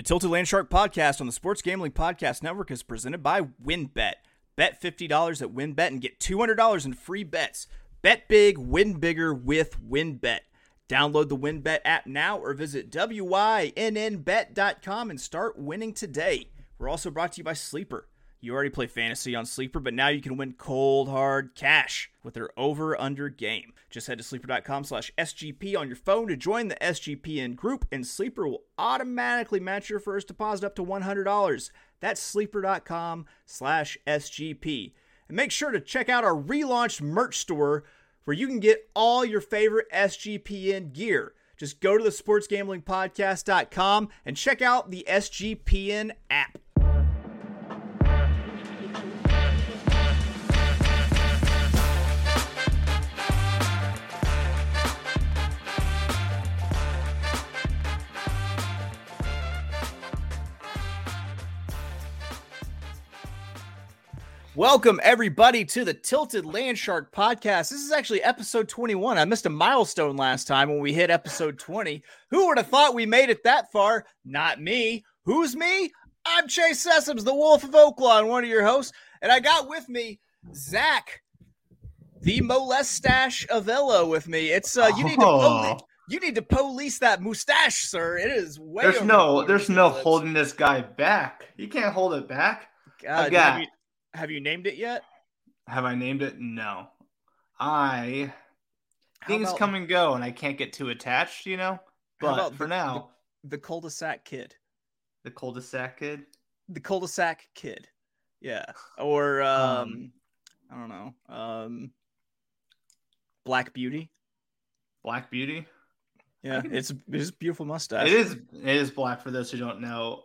The Tilted Landshark podcast on the Sports Gambling Podcast Network is presented by WynnBET. Bet $50 at WynnBET and get $200 in free bets. Bet big, win bigger with WynnBET. Download the WynnBET app now or visit WYNNBet.com and start winning today. We're also brought to you by Sleeper. You already play fantasy on Sleeper, but now you can win cold hard cash with their over under game. Just head to sleeper.com slash SGP on your phone to join the SGPN group, and Sleeper will automatically match your first deposit up to $100. That's sleeper.com slash SGP. And make sure to check out our relaunched merch store where you can get all your favorite SGPN gear. Just go to the sportsgamblingpodcast.com and check out the SGPN app. Welcome, everybody, to the Tilted Landshark podcast. This is actually episode 21. I missed a milestone last time when we hit episode 20. Who would have thought we made it that far? Not me. Who's me? I'm Chase Sessoms, the Wolf of Oaklawn, one of your hosts. And I got with me Zack, the molestache Avello, with me. It's uh, you need to Oh. police, you need to police that mustache, sir. It is way. There's no, there's no holding this guy back. You can't hold it back. God, got- have, you, named it yet? Have I named it? No. I How things about come and go, and I can't get too attached, you know. But for the- now, the cul-de-sac kid? the, cul-de-sac kid. the cul-de-sac kid yeah or um, Um, i don't know um black beauty Black Beauty. yeah it's it's a beautiful mustache It is. It is black for those who don't know.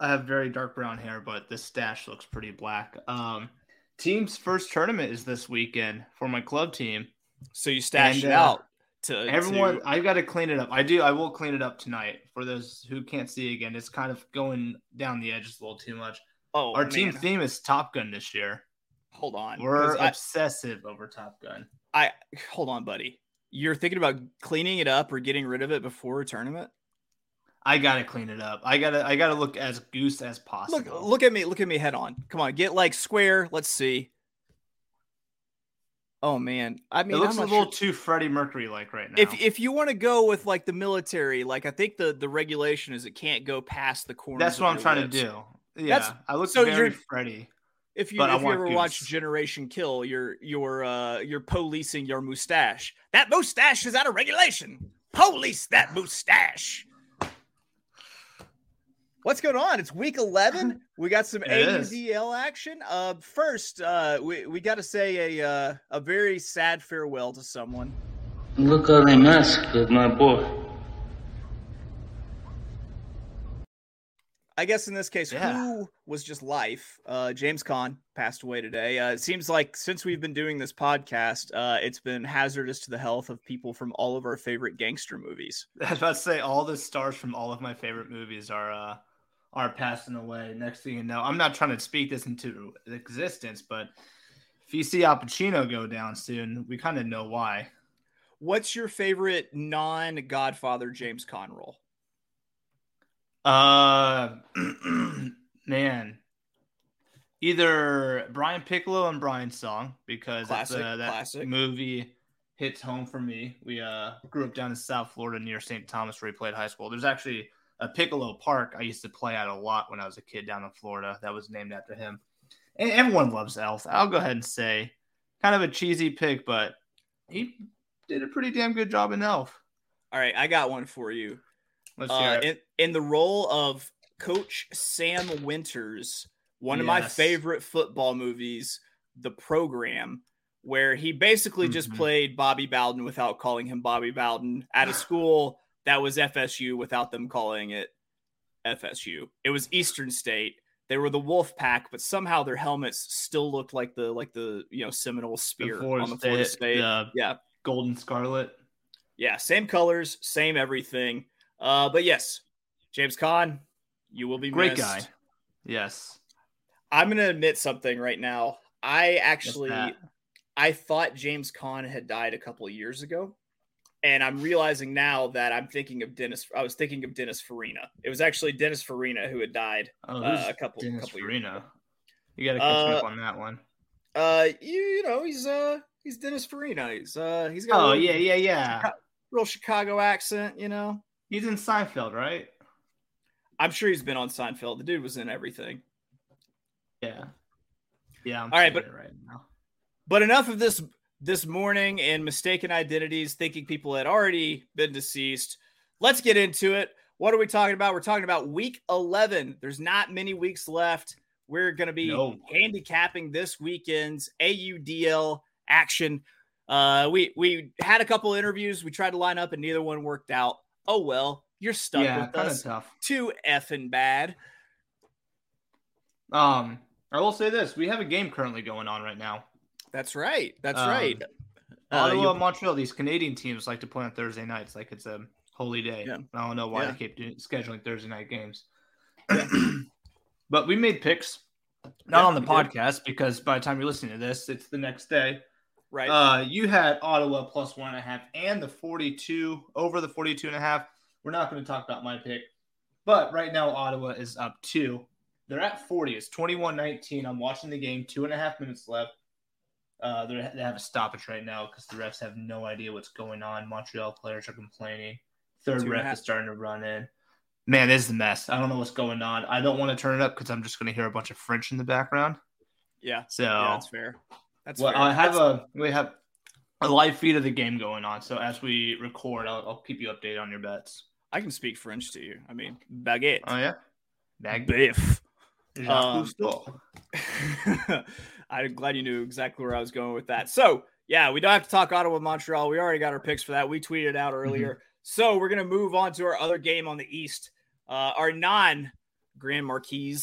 I have very dark brown hair, but this stash looks pretty black. Um, team's first tournament is this weekend for my club team. so you stashed And, it uh, out to Everyone, to- I got to clean it up. I do. I will clean it up tonight. For those who can't see again, it's kind of going down the edges a little too much. oh Our man. team theme is Top Gun this year. hold on We're obsessive over Top Gun. I, I hold on buddy you're thinking about cleaning it up or getting rid of it before a tournament I gotta clean it up. I gotta. I gotta look as goose as possible. look look at me look at me head on come on get like square let's see oh man i mean it looks a little sure- too Freddie Mercury like right now. if if you want to go with like the military, like I think the the regulation is it can't go past the corner. That's what I'm trying to do. Yeah, That's- I look so very Freddie. If you if you ever watch. Generation Kill, you're you're uh you're policing your mustache. That mustache is out of regulation. Police that mustache. What's going on? It's week 11. We got some It is. AUDL action. Uh first, uh we, we got to say a uh, a very sad farewell to someone. Look how they massacred my boy. I guess in this case, Yeah. who was just life? Uh, James Caan passed away today. Uh, it seems like since we've been doing this podcast, uh, it's been hazardous to the health of people from all of our favorite gangster movies. I was about to say all the stars from all of my favorite movies are uh are passing away. Next thing you know, I'm not trying to speak this into existence, but if you see Al Pacino go down soon, we kind of know why. What's your favorite non-Godfather James Caan role? Uh, man, either Brian Piccolo and Brian song because that's, Classic, uh, that classic. movie hits home for me. We uh grew up down in South Florida near St. Thomas where we played high school. There's actually a Piccolo Park I used to play at a lot when I was a kid down in Florida that was named after him. And everyone loves Elf. I'll go ahead and say, kind of a cheesy pick, but he did a pretty damn good job in Elf. All right, I got one for you. Let's hear Uh, it. in, in the role of Coach Sam Winters, one of my favorite football movies, The Program, where he basically just Mhm. played Bobby Bowden without calling him Bobby Bowden at a school that was FSU without them calling it FSU. It was Eastern State. They were the Wolf Pack, but somehow their helmets still looked like the like the you know Seminole spear Florida on the Florida State, the- yeah, Golden Scarlet. yeah, same colors, same everything. Uh, but yes, James Caan, you will be Great missed. guy. Yes. I'm gonna admit something right now. I actually? I thought James Caan had died a couple of years ago. And I'm realizing now that I'm thinking of Dennis. I was thinking of Dennis Farina. It was actually Dennis Farina who had died Oh, uh, a couple Dennis couple years ago. Farina? You got to catch me Uh, up on that one. Uh, you, you know, he's uh he's Dennis Farina. He's uh he's got Oh real, yeah, yeah, yeah. real Chicago accent. You know, He's in Seinfeld, right? I'm sure he's been on Seinfeld. The dude was in everything. Yeah. Yeah. I'm All right, but- right now. But enough of this this morning and mistaken identities, thinking people had already been deceased. Let's get into it. What are we talking about? We're talking about week 11. There's not many weeks left. We're going to be No. handicapping this weekend's AUDL action. Uh, we we had a couple interviews. We tried to line up, and neither one worked out. Oh well, you're stuck yeah, with us. tough. Too effing bad. Um, I will say this: we have a game currently going on right now. That's right. That's Um, right. Uh, Ottawa, you- Montreal. These Canadian teams like to play on Thursday nights, like it's a holy day. Yeah. I don't know why Yeah. they keep doing, scheduling Thursday night games. Yeah. but we made picks, not on the podcast because by the time you're listening to this, it's the next day. right. Uh, you had Ottawa plus one and a half and the 42 over the 42 and a half. We're not going to talk about my pick, but right now Ottawa is up two. They're at 40. It's 21 19. I'm watching the game, two and a half minutes left. Uh, they have a stoppage right now because the refs have no idea what's going on. Montreal players are complaining. Third Two ref half. is starting to run in. Man, this is a mess. I don't know what's going on. I don't want to turn it up because I'm just going to hear a bunch of French in the background. yeah. So Yeah, that's fair. That's well, fair. I have That's- a we have a live feed of the game going on. So as we record, I'll, I'll keep you updated on your bets. I can speak French to you. I mean, baguette. Oh yeah, Bag- Biff. Jacques Um. I'm glad you knew exactly where I was going with that. So, yeah, we don't have to talk Ottawa Montreal. We already got our picks for that. We tweeted out earlier. So, we're going to move on to our other game on the East, uh, our non Grand Marquee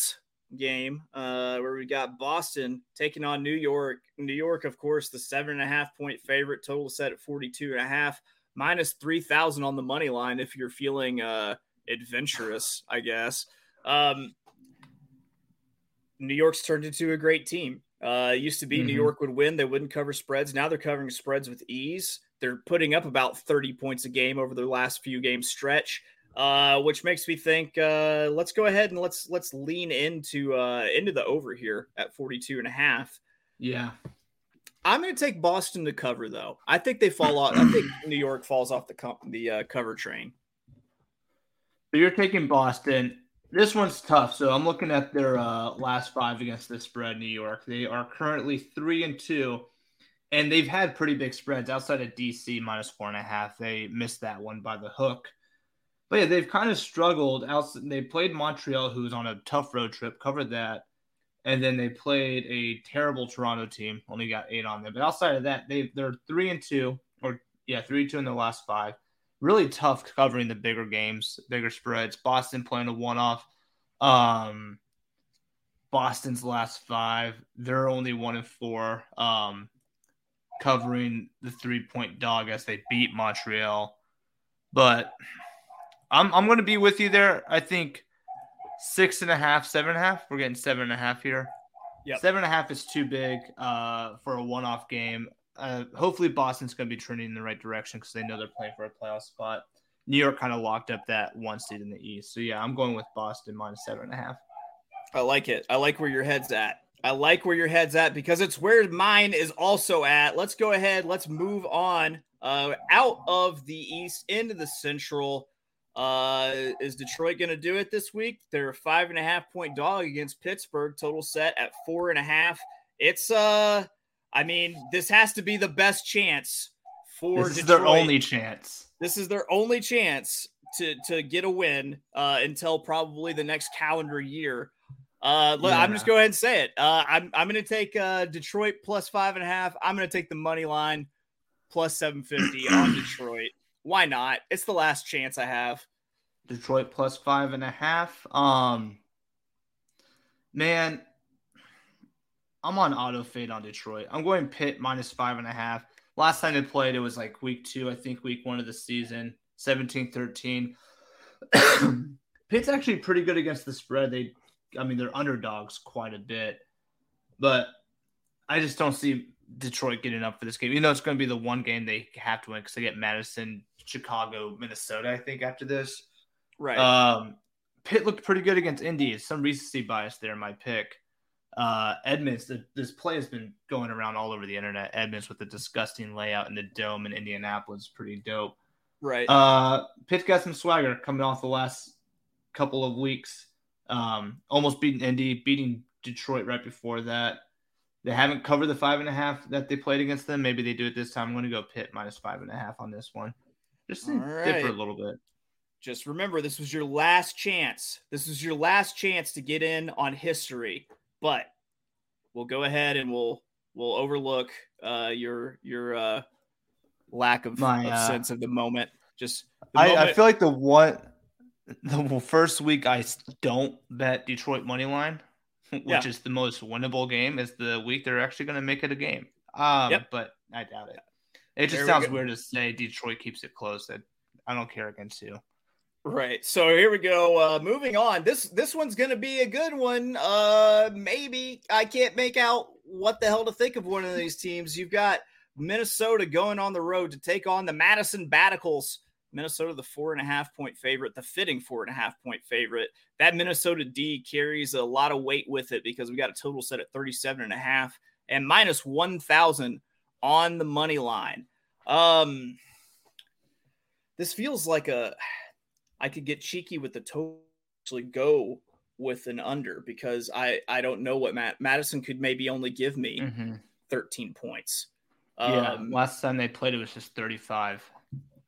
game, uh, where we got Boston taking on New York. New York, of course, the seven and a half point favorite, total set at 42 and a half, minus 3,000 on the money line if you're feeling uh, adventurous, I guess. Um, New York's turned into a great team. Uh, used to be New Mhm. York would win, they wouldn't cover spreads. Now they're covering spreads with ease. They're putting up about 30 points a game over their last few game stretch, uh, which makes me think uh, let's go ahead and let's let's lean into uh, into the over here at 42 and a half. Yeah, I'm going to take Boston to cover though. I think they fall off. I think New York falls off the com- the uh, cover train. so you're taking Boston. This one's tough. So I'm looking at their uh, last five against the spread. New York. They are currently three and two, and they've had pretty big spreads outside of DC minus four and a half. They missed that one by the hook. But yeah, they've kind of struggled. They played Montreal, who's on a tough road trip, covered that, and then they played a terrible Toronto team, only got eight on them. But outside of that, they they're three and two, or yeah, three two in the last five. Really tough covering the bigger games, bigger spreads. Boston playing a one off. Um, Boston's last five, they're only one and four. Um, covering the three point dog as they beat Montreal, but I'm I'm going to be with you there. I think six and a half, seven and a half. We're getting seven and a half here. Yep. Seven and a half is too big uh, for a one-off game. Uh, hopefully, Boston's going to be trending in the right direction because they know they're playing for a playoff spot. New York kind of locked up that one seed in the East. So yeah, I'm going with Boston minus seven and a half. I like it. I like where your head's at. I like where your head's at because it's where mine is also at. Let's go ahead. Let's move on uh, out of the East into the Central. Uh, is Detroit going to do it this week? They're a five and a half point dog against Pittsburgh. Total set at four and a half. It's uh, I mean, this has to be the best chance for This is Detroit. their only chance. This is their only chance to to get a win uh, until probably the next calendar year. Uh, look, I'm just go ahead and say it. Uh, I'm I'm going to take uh, Detroit plus five and a half. I'm going to take the money line plus seven fifty on Detroit. Why not? It's the last chance I have. Detroit plus five and a half. Um, man, I'm on auto fade on Detroit. I'm going Pitt minus five and a half. Last time they played, it was like week two, I think week one of the season, 17 13. Pitt's actually pretty good against the spread. They, I mean, they're underdogs quite a bit, but I just don't see Detroit getting up for this game. You know, it's going to be the one game they have to win because they get Madison, Chicago, Minnesota. I think after this, Right. um, Pitt looked pretty good against Indy. Some recency bias there in my pick. Uh, Edmonds, the, this play has been going around all over the internet. Edmonds with the disgusting layout in the dome in Indianapolis, pretty dope. right. Uh, Pitt's got some swagger coming off the last couple of weeks. Um, almost beating Indy, beating Detroit right before that. They haven't covered the five and a half that they played against them. Maybe they do it this time. I'm going to go Pitt minus five and a half on this one. Just to All differ a little bit. Just remember, this was your last chance. This was your last chance to get in on history. But we'll go ahead and we'll we'll overlook uh, your your uh, lack of, My, of uh, sense of the moment. Just the I, I feel like the one, the first week I don't bet Detroit money line, which Yeah. is the most winnable game, is the week they're actually going to make it a game. Um, Yep. but I doubt it. It just we sounds go. weird to say Detroit keeps it close. That I don't care against you. Right. So here we go. Uh moving on. This this one's gonna be a good one. Uh maybe I can't make out what the hell to think of one of these teams. You've got Minnesota going on the road to take on the Madison Radicals. Minnesota, the four and a half point favorite, the fitting four and a half point favorite. That Minnesota D carries a lot of weight with it because we got a total set at 37 and a half and minus 1,000 on the money line. Um, this feels like a I could get cheeky with the total, actually go with an under because I I don't know what Matt Madison could maybe only give me 13 points. yeah. Um, Last time they played, it was just 35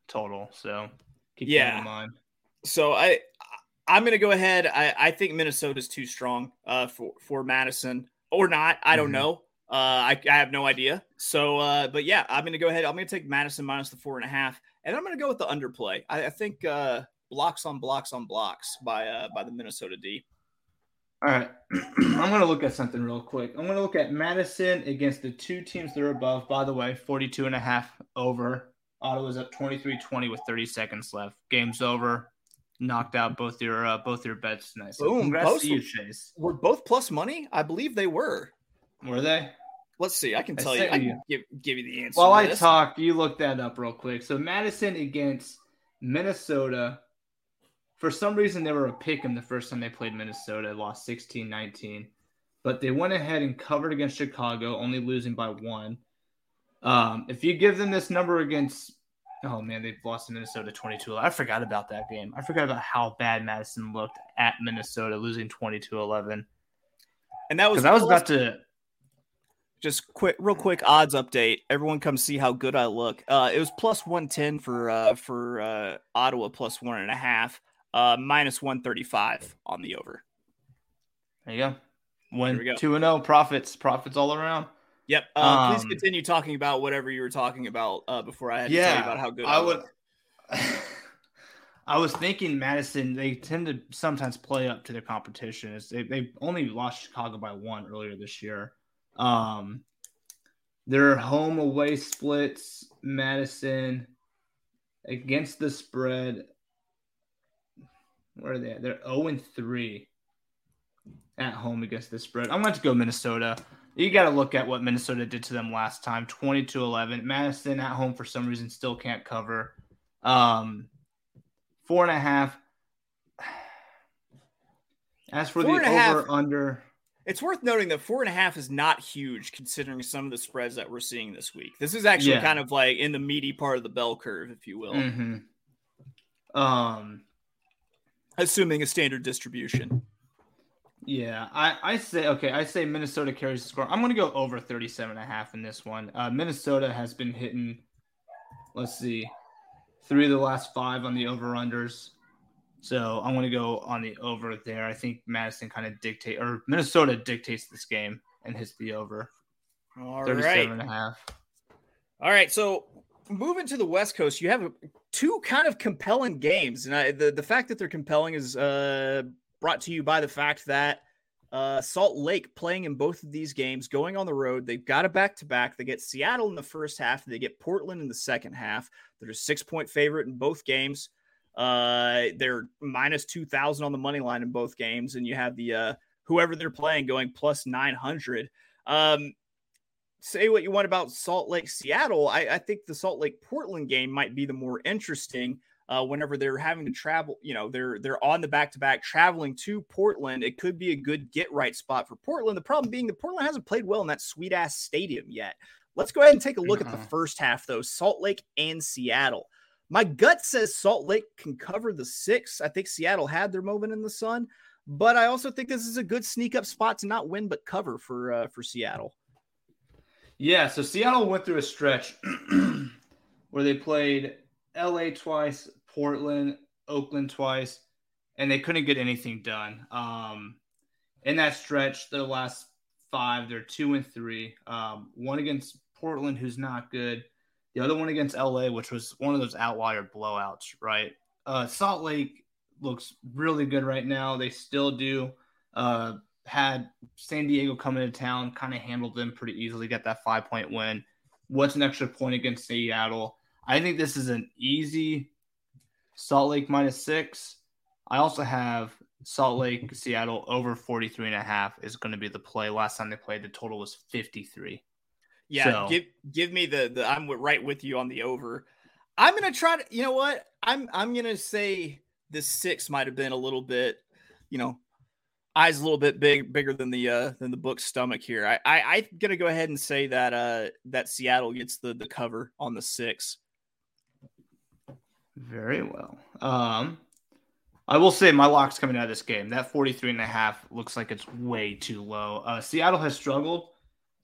total. So keep that Yeah. in mind. so I I'm gonna go ahead. I, I think Minnesota's too strong uh for for Madison or not. I don't Mhm. know. Uh, I, I have no idea. So, uh, but yeah, I'm gonna go ahead. I'm gonna take Madison minus the four and a half, and I'm gonna go with the underplay. I, I think uh, blocks on blocks on blocks by uh, by the Minnesota D. All right. I'm going to look at something real quick. I'm going to look at Madison against the two teams that are above. By the way, 42 and a half over. Ottawa's up 23-20 with 30 seconds left. Game's over. Knocked out both your uh, both your bets tonight. So Boom. Both you, Chase. Were both plus money? I believe they were. Were they? Let's see. I can I tell you. I can give give you the answer. While I this. talk, you look that up real quick. So Madison against Minnesota. For some reason, they were a pick 'em the first time they played Minnesota, lost 16-19. But they went ahead and covered against Chicago, only losing by one. Um, if you give them this number against, oh man, they've lost to Minnesota 22. I forgot about that game. I forgot about how bad Madison looked at Minnesota, losing 22-11. and that was I was about to just quick real quick odds update everyone come see how good i look uh it was plus 110 for uh for uh ottawa plus one and a half uh minus 135 on the over there you go. There we Win go. 2 and 0 profits, profits all around. yep uh please Um, continue talking about whatever you were talking about uh before i had to tell you about how good i, I would. I was thinking Madison. They tend to sometimes play up to their competition. It's- They they only lost Chicago by one earlier this year. Um, their home away splits Madison against the spread. Where are they? At? They're zero and three at home against the spread. I'm going to go Minnesota. You got to look at what Minnesota did to them last time 22 11. Madison at home for some reason still can't cover. Um, four and a half. As for Four the a half. over under, it's worth noting that four and a half is not huge considering some of the spreads that we're seeing this week this is actually Yeah. kind of like in the meaty part of the bell curve if you will Mhm. um, assuming a standard distribution yeah, I, I say okay. I say Minnesota carries the score. I'm going to go over 37 and a half in this one. Uh, Minnesota has been hitting. Let's see, three of the last five on the over unders. So I'm going to go on the over there. I think Madison kind of dictate or Minnesota dictates this game and hits the over all 37 right and a half. All right, so moving to the West Coast, you have two kind of compelling games, and I, the the fact that they're compelling is uh, brought to you by the fact that uh, Salt Lake playing in both of these games, going on the road. They've got a back to back. They get Seattle in the first half, they get Portland in the second half. They're a six point favorite in both games. Uh, they're minus two thousand on the money line in both games, and you have the uh, whoever they're playing going plus nine hundred. Um, say what you want about Salt Lake, Seattle. I, I think the Salt Lake Portland game might be the more interesting. Uh, whenever they're having to travel, you know, they're they're on the back to back traveling to Portland. It could be a good get right spot for Portland. The problem being that Portland hasn't played well in that sweet ass stadium yet. Let's go ahead and take a look uh-huh. at the first half, though. Salt Lake and Seattle. My gut says Salt Lake can cover the six. I think Seattle had their moment in the sun, but I also think this is a good sneak up spot to not win but cover for uh, for Seattle. Yeah, so Seattle went through a stretch where they played LA twice, Portland, Oakland twice, and they couldn't get anything done. Um, in that stretch, the last five, they're two and three. Um, one against Portland, who's not good. The other one against LA, which was one of those outlier blowouts, right? Uh, Salt Lake looks really good right now. They still do. Uh, had San Diego come into town, kind of handled them pretty easily, get that five point win. What's an extra point against Seattle? I think this is an easy Salt Lake minus six. I also have Salt Lake, Seattle over 43 and a half is going to be the play. Last time they played, the total was 53. Yeah, so. give give me the the I'm right with you on the over. I'm gonna try to. You know what? I'm I'm gonna say the six might have been a little bit, you know, eyes a little bit big bigger than the uh than the book's stomach here. I, I I'm gonna go ahead and say that uh that Seattle gets the the cover on the six. Very well. Um I will say my lock's coming out of this game. That 43 and a half looks like it's way too low. Uh Seattle has struggled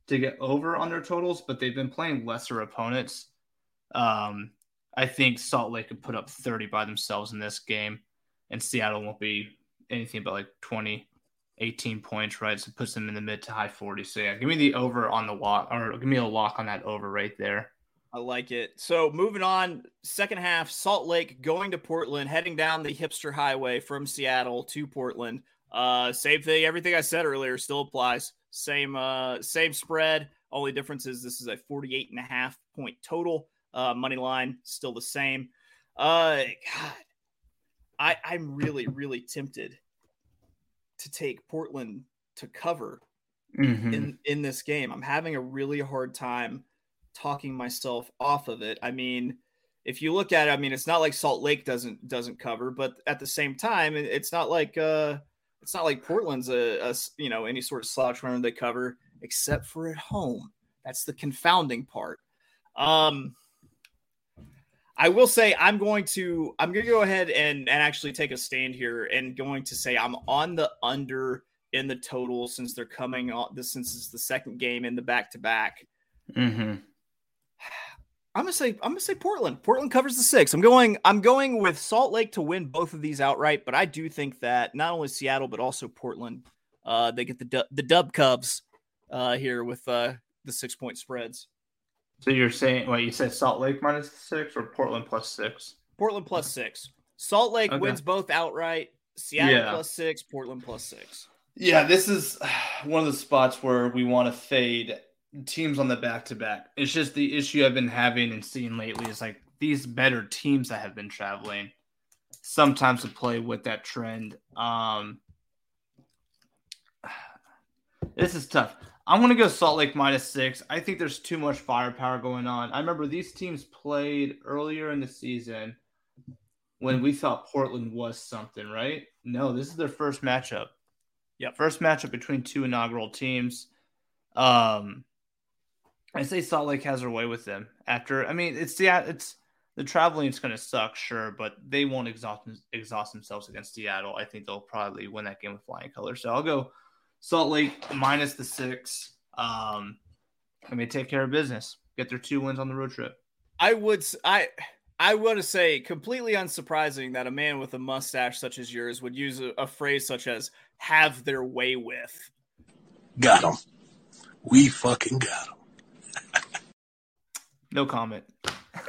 to get over on their totals, but they've been playing lesser opponents. Um I think Salt Lake could put up 30 by themselves in this game, and Seattle won't be anything but like 20, 18 points, right? So puts them in the mid to high 40s. So yeah, give me the over on the lock, or give me a lock on that over right there. I like it. So moving on, second half, Salt Lake going to Portland, heading down the hipster highway from Seattle to Portland. Uh, same thing. Everything I said earlier still applies. Same, uh, same spread. Only difference is this is a 48 and a half point total. Uh, money line still the same. Uh, God, I I'm really really tempted to take Portland to cover mm-hmm. in in this game. I'm having a really hard time talking myself off of it. I mean, if you look at it, I mean, it's not like Salt Lake doesn't doesn't cover, but at the same time, it's not like uh, it's not like Portland's a, a you know any sort of slouch runner they cover, except for at home. That's the confounding part. Um, I will say I'm going to I'm going to go ahead and and actually take a stand here and going to say I'm on the under in the total since they're coming on this since it's the second game in the back to back. I'm gonna say I'm gonna say Portland. Portland covers the six. I'm going I'm going with Salt Lake to win both of these outright, but I do think that not only Seattle but also Portland, uh, they get the the Dub Cubs uh, here with uh, the six point spreads. So you're saying, what you said Salt Lake minus six or Portland plus six? Portland plus six. Salt Lake okay. wins both outright. Seattle yeah. plus six, Portland plus six. Yeah, this is one of the spots where we want to fade teams on the back to back. It's just the issue I've been having and seeing lately is like these better teams that have been traveling sometimes to play with that trend. Um, this is tough. I'm going to go Salt Lake minus six. I think there's too much firepower going on. I remember these teams played earlier in the season when we thought Portland was something, right? No, this is their first matchup. Yeah, first matchup between two inaugural teams. Um, I say Salt Lake has their way with them. After, I mean, it's yeah, it's the traveling is going to suck, sure, but they won't exhaust exhaust themselves against Seattle. I think they'll probably win that game with flying colors. So I'll go Salt Lake minus the six. Um, I mean, take care of business. Get their two wins on the road trip. I would. I. I want to say, completely unsurprising that a man with a mustache such as yours would use a, a phrase such as "have their way with." Got him. We fucking got him. no comment.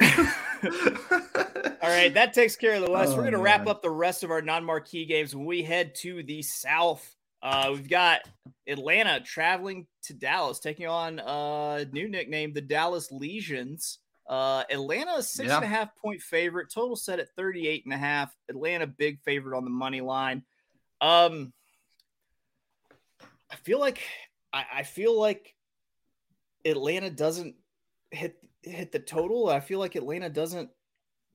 All right, that takes care of the West. Oh, We're going to wrap up the rest of our non marquee games when we head to the South. Uh, we've got Atlanta traveling to Dallas, taking on a new nickname, the Dallas Legions. Uh, Atlanta six yeah. and a half point favorite, total set at 38 and a half. Atlanta big favorite on the money line. Um, I feel like I, I feel like Atlanta doesn't hit hit the total. I feel like Atlanta doesn't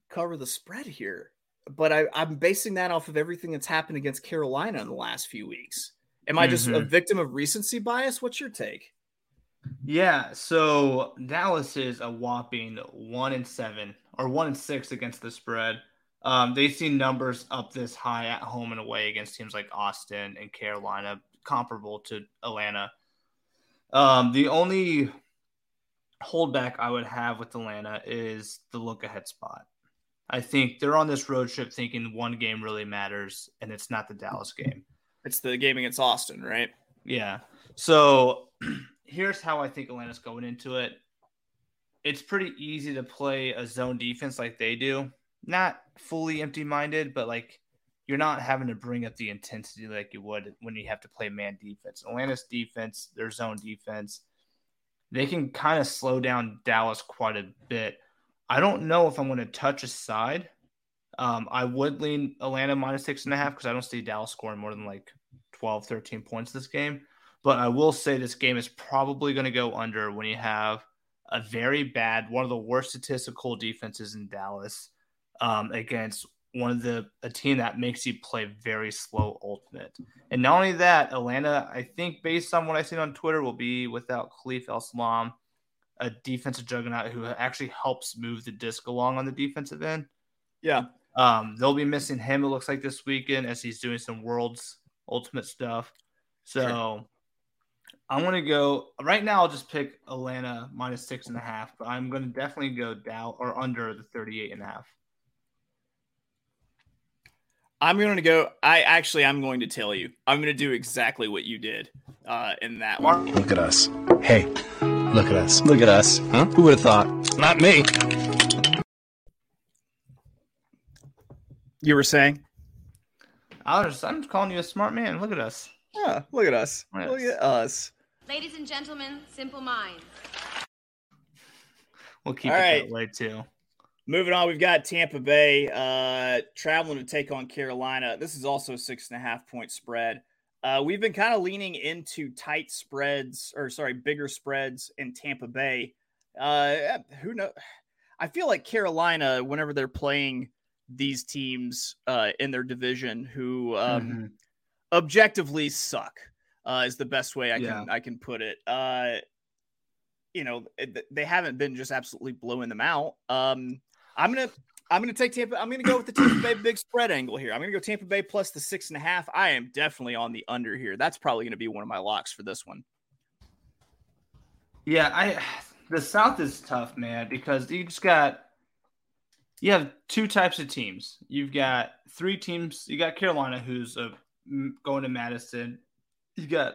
cover the spread here. But I, I'm basing that off of everything that's happened against Carolina in the last few weeks. Am I just a Mhm. victim of recency bias? What's your take? Yeah, so Dallas is a whopping one and seven or one and six against the spread. Um, they've seen numbers up this high at home and away against teams like Austin and Carolina, comparable to Atlanta. Um, the only holdback I would have with Atlanta is the look ahead spot. I think they're on this road trip thinking one game really matters, and it's not the Dallas game. It's the game against Austin, right? Yeah. So here's how I think Atlanta's going into it. It's pretty easy to play a zone defense like they do. Not fully empty minded, but like you're not having to bring up the intensity like you would when you have to play man defense. Atlanta's defense, their zone defense, they can kind of slow down Dallas quite a bit. I don't know if I'm going to touch a side. Um, I would lean Atlanta minus six and a half because I don't see Dallas scoring more than like 12, 13 points this game. But I will say this game is probably going to go under when you have a very bad, one of the worst statistical defenses in Dallas um, against one of the a team that makes you play very slow ultimate. And not only that, Atlanta, I think based on what I've seen on Twitter, will be without Khalif El-Salaam, a defensive juggernaut who actually helps move the disc along on the defensive end. Yeah. Um, they'll be missing him, it looks like this weekend, as he's doing some world's ultimate stuff. So I'm gonna go right now, I'll just pick Atlanta minus six and a half, but I'm gonna definitely go down or under the 38 and a half. I'm going to go. I actually, I'm going to tell you. I'm going to do exactly what you did uh, in that one. Look at us. Hey, look at us. Look at us. Huh? Who would have thought? Not me. You were saying? I was, I'm calling you a smart man. Look at us. Yeah, look at us. Yes. Look at us. Ladies and gentlemen, simple minds. We'll keep All it right. that way too. Moving on, we've got Tampa Bay uh, traveling to take on Carolina. This is also a six and a half point spread. Uh, we've been kind of leaning into tight spreads, or sorry, bigger spreads in Tampa Bay. Uh, who knows? I feel like Carolina, whenever they're playing these teams uh, in their division, who um, Mhm. objectively suck, uh, is the best way I Yeah. can I can put it. Uh, you know, they haven't been just absolutely blowing them out. Um, I'm gonna I'm gonna take Tampa. I'm gonna go with the Tampa Bay big spread angle here. I'm gonna go Tampa Bay plus the six and a half. I am definitely on the under here. That's probably gonna be one of my locks for this one. Yeah, I the South is tough, man, because you just got you have two types of teams. You've got three teams. You got Carolina, who's a, going to Madison. You got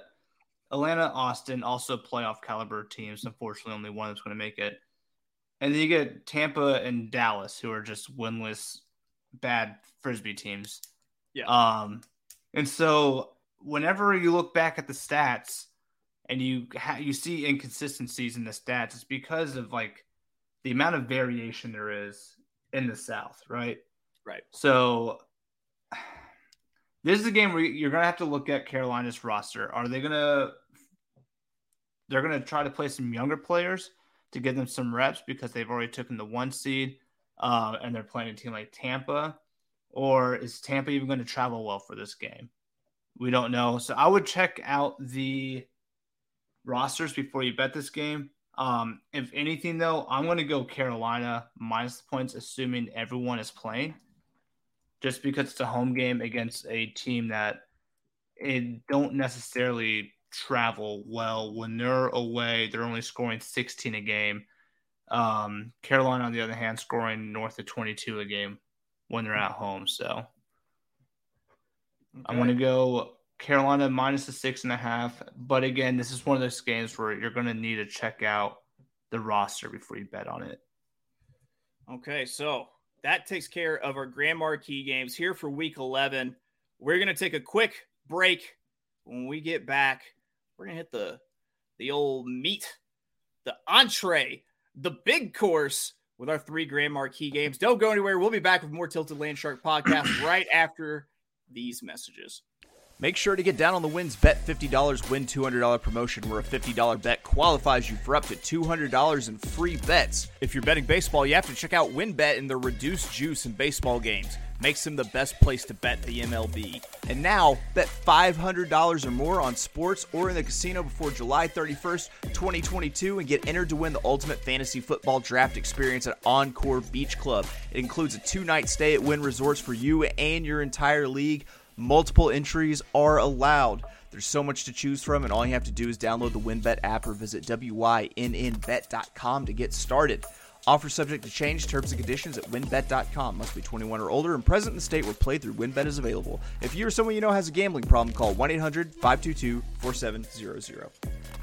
Atlanta, Austin, also playoff caliber teams. Unfortunately, only one that's going to make it. And then you get Tampa and Dallas, who are just winless, bad frisbee teams. Yeah. Um, and so whenever you look back at the stats, and you ha- you see inconsistencies in the stats, it's because of like the amount of variation there is in the South, right? Right. So this is a game where you're gonna have to look at Carolina's roster. Are they gonna? They're gonna try to play some younger players to give them some reps because they've already taken the one seed, uh, and they're playing a team like Tampa, or is Tampa even going to travel well for this game? We don't know. So I would check out the rosters before you bet this game. Um, if anything, though, I'm going to go Carolina minus the points, assuming everyone is playing, just because it's a home game against a team that it don't necessarily travel well when they're away. They're only scoring 16 a game. Um, Carolina, on the other hand, scoring north of 22 a game when they're at home. So I'm going to go Carolina minus the six and a half. But again, this is one of those games where you're going to need to check out the roster before you bet on it. Okay, so that takes care of our grand marquee games here for week 11. We're going to take a quick break. When we get back, we're going to hit the the old meat, the entree, the big course with our three grand marquee games. Don't go anywhere. We'll be back with more Tilted Landshark podcast right after these messages. Make sure to get down on the wins bet $50 win $200 promotion where a $50 bet qualifies you for up to $200 in free bets. If you're betting baseball, you have to check out WynnBET and the reduced juice in baseball games. Makes them the best place to bet the MLB. And now, bet $500 or more on sports or in the casino before July 31st, 2022 and get entered to win the ultimate fantasy football draft experience at Encore Beach Club. It includes a two-night stay at Wynn Resorts for you and your entire league. Multiple entries are allowed. There's so much to choose from, and all you have to do is download the WynnBET app or visit WYNNBet.com to get started. Offer subject to change, terms and conditions at wynnbet.com. Must be 21 or older and present in the state where playthrough WynnBET is available. If you or someone you know has a gambling problem, call 1 800 522 4700.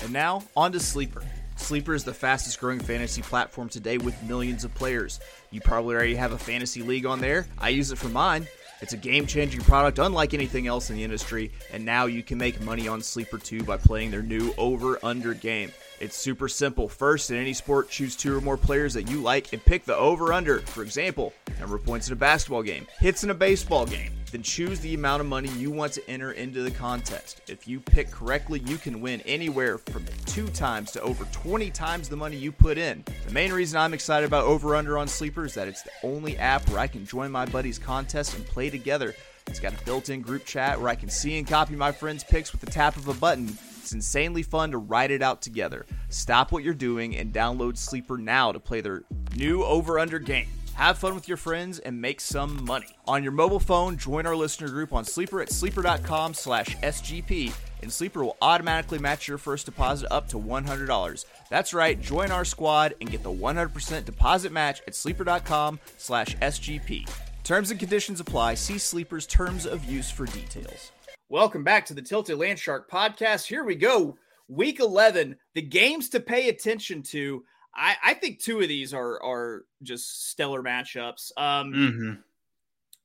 And now, on to Sleeper. Sleeper is the fastest growing fantasy platform today with millions of players. You probably already have a fantasy league on there. I use it for mine. It's a game changing product unlike anything else in the industry, and now you can make money on Sleeper too by playing their new over under game. It's super simple. First, in any sport, choose two or more players that you like and pick the over under. For example, number of points in a basketball game, hits in a baseball game. Then choose the amount of money you want to enter into the contest. If you pick correctly, you can win anywhere from two times to over 20 times the money you put in. The main reason I'm excited about Over Under on Sleeper is that it's the only app where I can join my buddies' contests and play together. It's got a built in group chat where I can see and copy my friends' picks with the tap of a button. It's insanely fun to ride it out together. Stop what you're doing and download Sleeper now to play their new over under game. Have fun with your friends and make some money. On your mobile phone, join our listener group on Sleeper at sleeper.com slash SGP, and Sleeper will automatically match your first deposit up to $100. That's right, join our squad and get the 100% deposit match at sleeper.com slash SGP. Terms and conditions apply. See Sleeper's terms of use for details. Welcome back to the Tilted Landshark podcast. Here we go. Week 11, the games to pay attention to. I, I think two of these are are just stellar matchups. Um, Mm-hmm.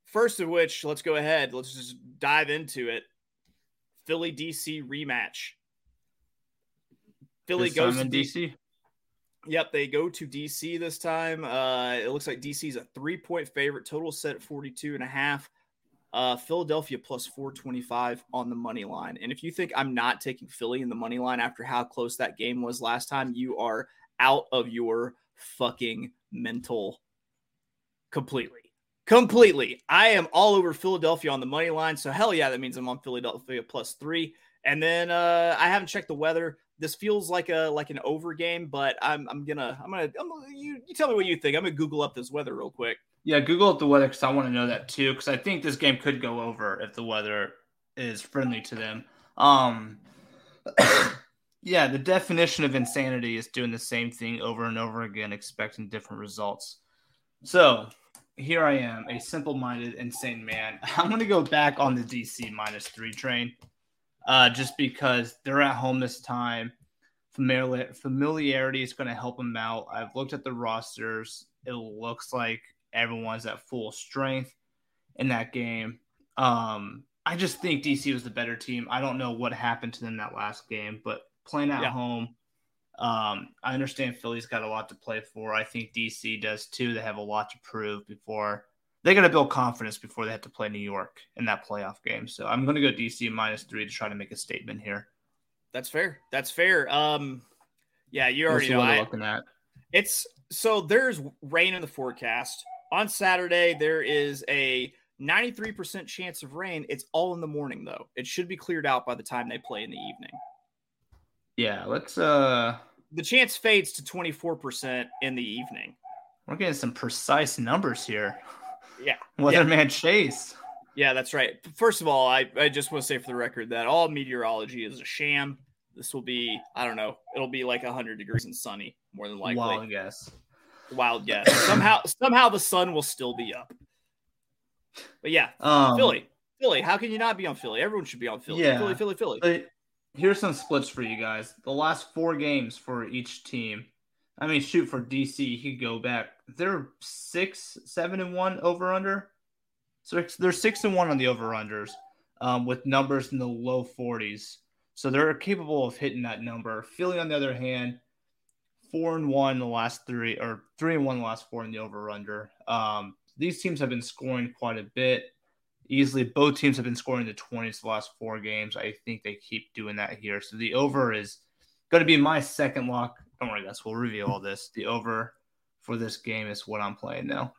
First of which, let's go ahead. Let's just dive into it. Philly DC rematch. Philly goes to DC. Yep, they go to DC this time. Uh, it looks like DC is a three point favorite. Total set at 42 and a half. Uh, Philadelphia plus 425 on the money line. And if you think I'm not taking Philly in the money line after how close that game was last time, you are out of your fucking mental completely. Completely. I am all over Philadelphia on the money line. So hell yeah, that means I'm on Philadelphia plus three. And then uh, I haven't checked the weather. This feels like a like an over game, but I'm I'm gonna I'm gonna, I'm gonna you, you tell me what you think. I'm gonna Google up this weather real quick. Yeah, Google the weather because I want to know that too. Because I think this game could go over if the weather is friendly to them. Um, yeah, the definition of insanity is doing the same thing over and over again, expecting different results. So here I am, a simple-minded, insane man. I'm going to go back on the DC minus three train, uh, just because they're at home this time. Familiar, familiarity is going to help them out. I've looked at the rosters. It looks like everyone's at full strength in that game. Um, I just think DC was the better team. I don't know what happened to them that last game, but playing at Yeah. home, um, I understand Philly's got a lot to play for. I think DC does too. They have a lot to prove before they got to build confidence before they have to play New York in that playoff game. So I'm going to go DC minus three to try to make a statement here. That's fair. That's fair. Um, yeah, you already know. I, looking at? It's so there's rain in the forecast. On Saturday, there is a 93% chance of rain. It's all in the morning, though. It should be cleared out by the time they play in the evening. Yeah, let's uh The chance fades to 24% in the evening. we're getting some precise numbers here. Yeah. Weatherman Chase. Yeah, that's right. First of all, I, I just want to say for the record that all meteorology is a sham. This will be, I don't know, it'll be like 100 degrees and sunny, more than likely. Wild guess. Wild guess. somehow, somehow the sun will still be up. But yeah, Um, Philly. Philly. How can you not be on Philly? Everyone should be on Philly. Yeah. Philly, Philly, Philly. But here's some splits for you guys. The last four games for each team. I mean, shoot for DC, he could go back. They're six, seven, and one over under. So it's- they're six and one on the over unders, um, with numbers in the low 40s. So they're capable of hitting that number. Philly, on the other hand, four and one the last three, or three and one the last four in the over under. Um, these teams have been scoring quite a bit. easily. Both teams have been scoring the 20s the last four games. I think they keep doing that here. So the over is going to be my second lock. Don't worry, guys. We'll reveal all this. The over for this game is what I'm playing now.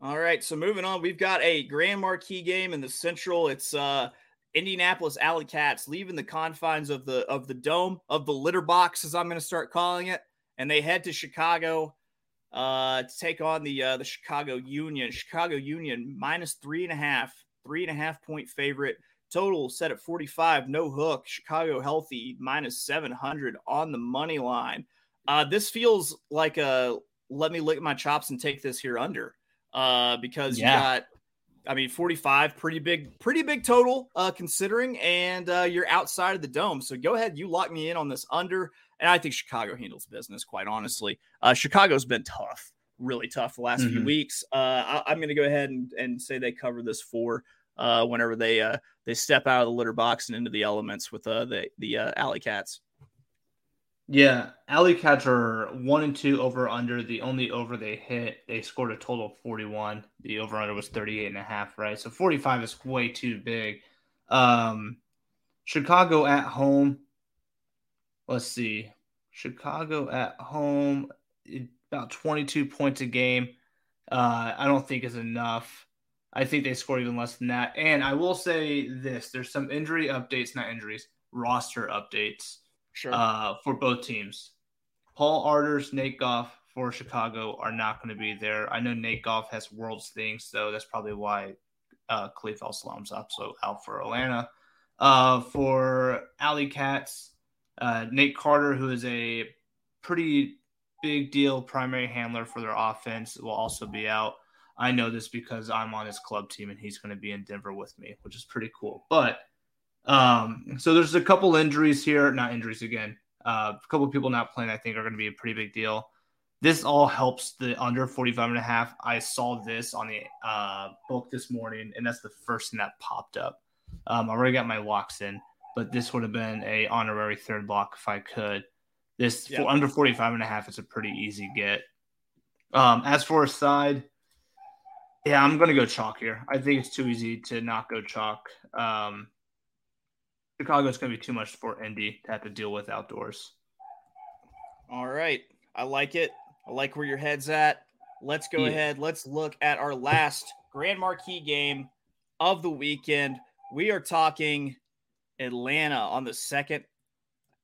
All right, so moving on, we've got a grand marquee game in the Central. It's uh Indianapolis Alley Cats leaving the confines of the of the dome of the litter box, as I'm going to start calling it, and they head to Chicago uh, to take on the uh, the Chicago Union. Chicago Union minus three and a half, three and a half point favorite. Total set at 45, no hook. Chicago healthy minus 700 on the money line. Uh, this feels like a let me lick my chops and take this here under uh, because Yeah. you got I mean, 45, pretty big, pretty big total, uh, considering, and uh, you're outside of the dome. So go ahead, you lock me in on this under, and I think Chicago handles business. Quite honestly, uh, Chicago's been tough, really tough the last few Mhm. weeks. Uh, I, I'm going to go ahead and, and say they cover this four uh, whenever they uh, they step out of the litter box and into the elements with uh, the the uh, Alley Cats. Yeah, Alley Cats are one and two over under. The only over they hit, they scored a total of 41. The over under was 38 and a half, right? So 45 is way too big. Um, Chicago at home. Let's see. Chicago at home, about 22 points a game. Uh, I don't think is enough. I think they score even less than that. And I will say this there's some injury updates, not injuries, roster updates Sure. uh, for both teams. Paul Arders, Nate Goff for Chicago are not going to be there. I know Nate Goff has Worlds things, so that's probably why uh, Khalif El-Salaam's up, so out for Atlanta. Uh, for Alley Cats, uh, Nate Carter, who is a pretty big deal primary handler for their offense, will also be out. I know this because I'm on his club team and he's going to be in Denver with me, which is pretty cool. But um, so there's a couple injuries here, not injuries again. Uh, a couple people not playing, I think, are going to be a pretty big deal. This all helps the under 45 and a half. I saw this on the uh, book this morning, and that's the first thing that popped up. Um, I already got my locks in, but this would have been a honorary third block if I could. This Yeah. for under 45 and a half is a pretty easy get. Um, as for a side, yeah, I'm going to go chalk here. I think it's too easy to not go chalk. Um, Chicago's going to be too much for Indy to have to deal with outdoors. All right. I like it. I like where your head's at. Let's go Yeah. ahead. Let's look at our last Grand Marquee game of the weekend. We are talking Atlanta on the second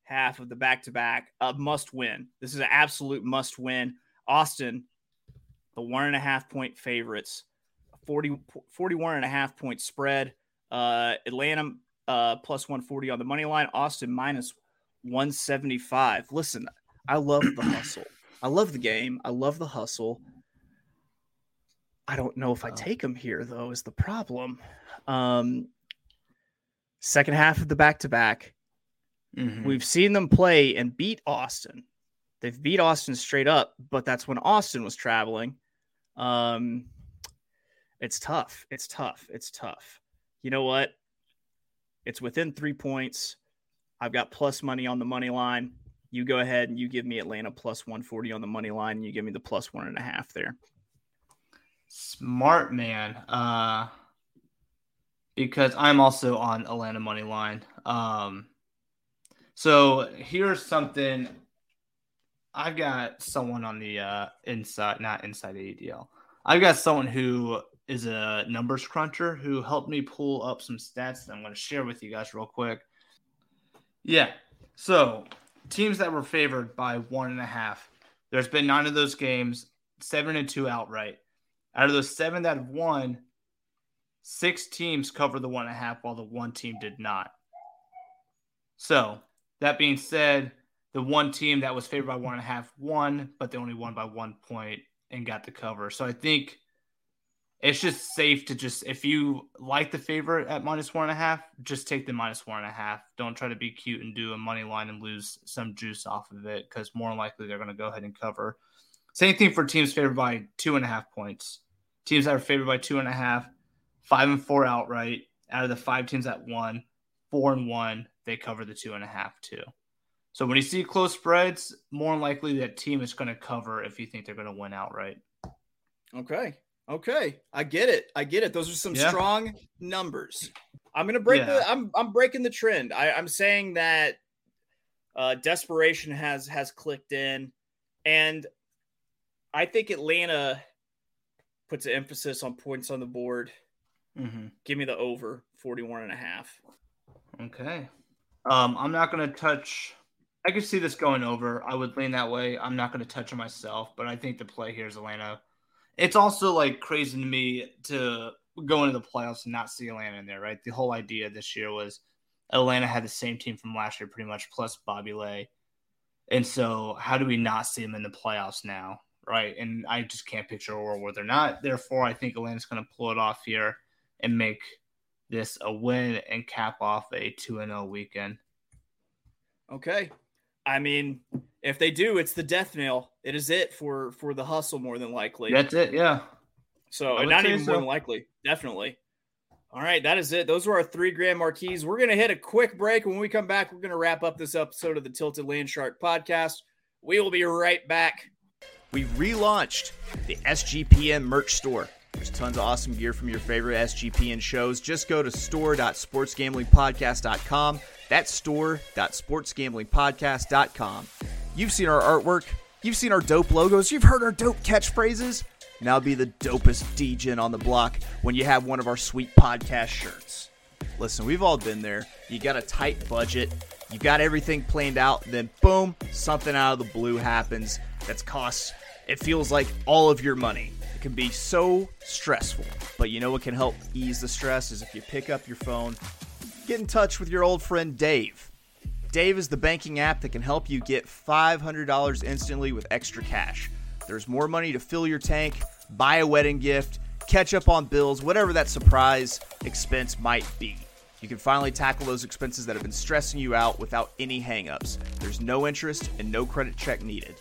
half of the back to back. A must win. This is an absolute must win. Austin, the one and a half point favorites, 40, 41 and a half point spread. Uh, Atlanta uh, plus 140 on the money line. Austin minus 175. Listen, I love the hustle. I love the game. I love the hustle. I don't know if I Oh. take them here though is the problem. Um second half of the back to back, we've seen them play and beat Austin. They've beat Austin straight up, but that's when Austin was traveling. Um it's tough. It's tough. It's tough. You know what? It's within 3 points. I've got plus money on the money line. You go ahead and you give me Atlanta plus 140 on the money line, and you give me the plus one and a half there. Smart man. Uh, because I'm also on Atlanta money line. Um, so here's something. I've got someone on the uh, inside, not inside the AUDL. I've got someone who is a numbers cruncher who helped me pull up some stats that I'm going to share with you guys real quick. Yeah. So teams that were favored by one and a half. There's been nine of those games, seven and two outright. Out of those seven that have won, six teams covered the one and a half, while the one team did not. So that being said, the one team that was favored by one and a half won, but they only won by one point and got the cover. So I think it's just safe to just if you like the favorite at minus one and a half, just take the minus one and a half. Don't try to be cute and do a money line and lose some juice off of it because more likely they're going to go ahead and cover. Same thing for teams favored by two and a half points. Teams that are favored by two and a half, five and four outright. Out of the five teams that won, four and one, they cover the two and a half too. So when you see close spreads, more likely that team is going to cover if you think they're going to win outright. Okay. Okay, I get it. I get it. Those are some Yeah. strong numbers. I'm gonna break Yeah. the. I'm I'm breaking the trend. I, I'm saying that uh, desperation has has clicked in, and I think Atlanta puts an emphasis on points on the board. Mm-hmm. Give me the over 41 and a half. Okay. Um, I'm not gonna touch. I could see this going over. I would lean that way. I'm not gonna touch it myself, but I think the play here is Atlanta. It's also like crazy to me to go into the playoffs and not see Atlanta in there, right? The whole idea this year was Atlanta had the same team from last year, pretty much, plus Bobby Lay. And so, how do we not see them in the playoffs now, right? And I just can't picture a world where they're not. Therefore, I think Atlanta's going to pull it off here and make this a win and cap off a 2 0 weekend. Okay. I mean, if they do, it's the death nail. It is it for for the hustle more than likely. That's it. Yeah. So not say even more than likely, definitely. All right, that is it. Those were our three grand marquees. We're gonna hit a quick break. When we come back, we're gonna wrap up this episode of the Tilted Landshark podcast. We will be right back. We relaunched the SGPN merch store. There's tons of awesome gear from your favorite SGPN shows. Just go to store.sportsgamblingpodcast.com. That's store.sportsgamblingpodcast.com. You've seen our artwork, you've seen our dope logos, you've heard our dope catchphrases. Now be the dopest DJ on the block when you have one of our sweet podcast shirts. Listen, we've all been there. You got a tight budget, you got everything planned out, then boom, something out of the blue happens that's costs. It feels like all of your money. It can be so stressful, but you know what can help ease the stress is if you pick up your phone, get in touch with your old friend Dave. Dave is the banking app that can help you get $500 instantly with extra cash. There's more money to fill your tank, buy a wedding gift, catch up on bills, whatever that surprise expense might be. You can finally tackle those expenses that have been stressing you out without any hangups. There's no interest and no credit check needed.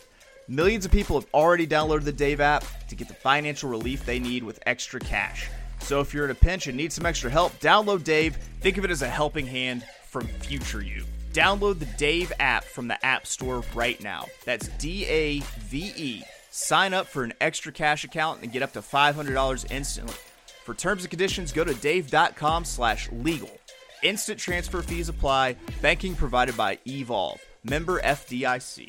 Millions of people have already downloaded the Dave app to get the financial relief they need with extra cash. So if you're in a pinch and need some extra help, download Dave. Think of it as a helping hand from future you. Download the Dave app from the App Store right now. That's D A V E. Sign up for an extra cash account and get up to $500 instantly. For terms and conditions, go to dave.com slash legal. Instant transfer fees apply. Banking provided by Evolve. Member FDIC.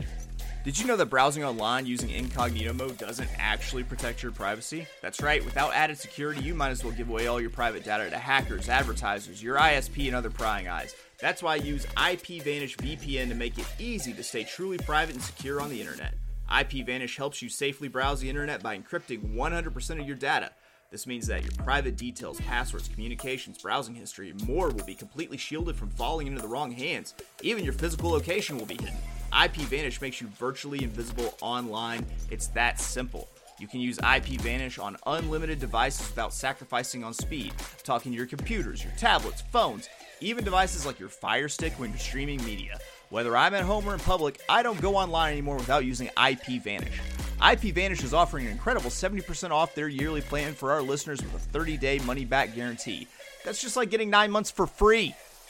Did you know that browsing online using incognito mode doesn't actually protect your privacy? That's right, without added security, you might as well give away all your private data to hackers, advertisers, your ISP, and other prying eyes. That's why I use IPVanish VPN to make it easy to stay truly private and secure on the internet. IPVanish helps you safely browse the internet by encrypting 100% of your data. This means that your private details, passwords, communications, browsing history, and more will be completely shielded from falling into the wrong hands. Even your physical location will be hidden. IPVanish makes you virtually invisible online. It's that simple. You can use IPVanish on unlimited devices without sacrificing on speed. Talking to your computers, your tablets, phones, even devices like your Fire Stick when you're streaming media. Whether I'm at home or in public, I don't go online anymore without using IPVanish. IPVanish is offering an incredible 70% off their yearly plan for our listeners with a 30-day money-back guarantee. That's just like getting 9 months for free.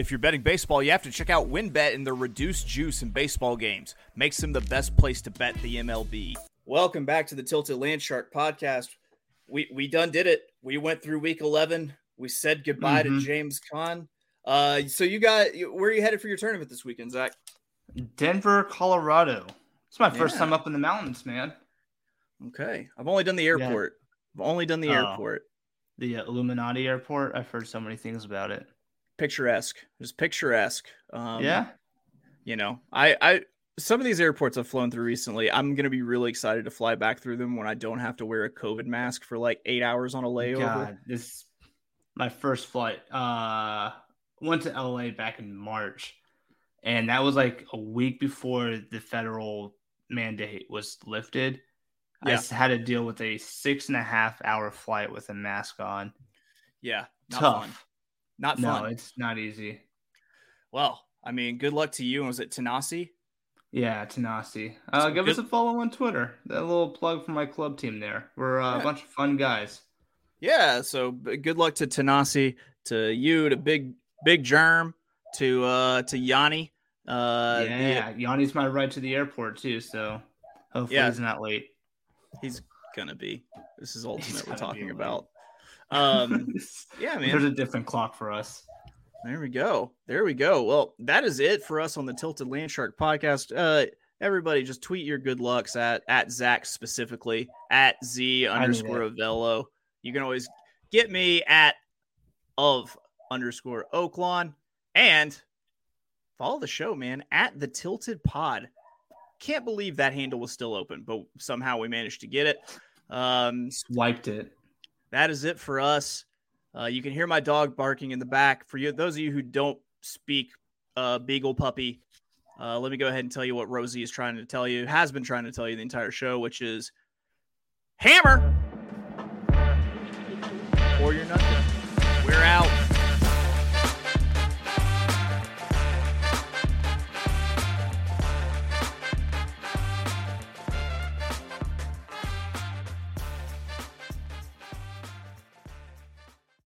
If you're betting baseball, you have to check out WynnBET and their reduced juice in baseball games. Makes them the best place to bet the MLB. Welcome back to the Tilted Landshark podcast. We we done did it. We went through week 11. We said goodbye Mhm. to James Conn. Uh, so you got where are you headed for your tournament this weekend, Zack? Denver, Colorado. It's my first time up in the mountains, man. Okay, I've only done the airport. I've only done the Oh. airport. The uh, Illuminati Airport. I've heard so many things about it. Picturesque, just picturesque. Um, yeah. you know, I, I, some of these airports I've flown through recently, I'm gonna be really excited to fly back through them when I don't have to wear a COVID mask for like eight hours on a layover. God, this my first flight. Uh, went to LA back in March, and that was like a week before the federal mandate was lifted. I Yeah. s- had to deal with a six and a half hour flight with a mask on. Yeah, not fun. No, it's not easy. well, I mean, good luck to you. And was it Tanasi? Yeah, Tanasi. Uh, So give us a follow on Twitter. That little plug for my club team there. We're uh, Yeah. a bunch of fun guys. Yeah. So good luck to Tanasi, to you, to Big Big Germ, to uh to Yanni. Uh, the- yeah, Yanni's my ride to the airport too, so hopefully Yeah. he's not late. he's gonna be. This is ultimate we're talking about. Um, yeah, man. There's a different clock for us. There we go. There we go. Well, that is it for us on the Tilted Landshark podcast. Uh, everybody, just tweet your good lucks at at Zack specifically at Z underscore Avello. You can always get me at of underscore Oaklawn and follow the show, man, at the Tilted Pod. Can't believe that handle was still open, but somehow we managed to get it. Um, Swiped it. That is it for us. Uh, you can hear my dog barking in the back. For you, those of you who don't speak uh, beagle puppy, uh, let me go ahead and tell you what Rosie is trying to tell you, has been trying to tell you the entire show, which is hammer or you're nothing.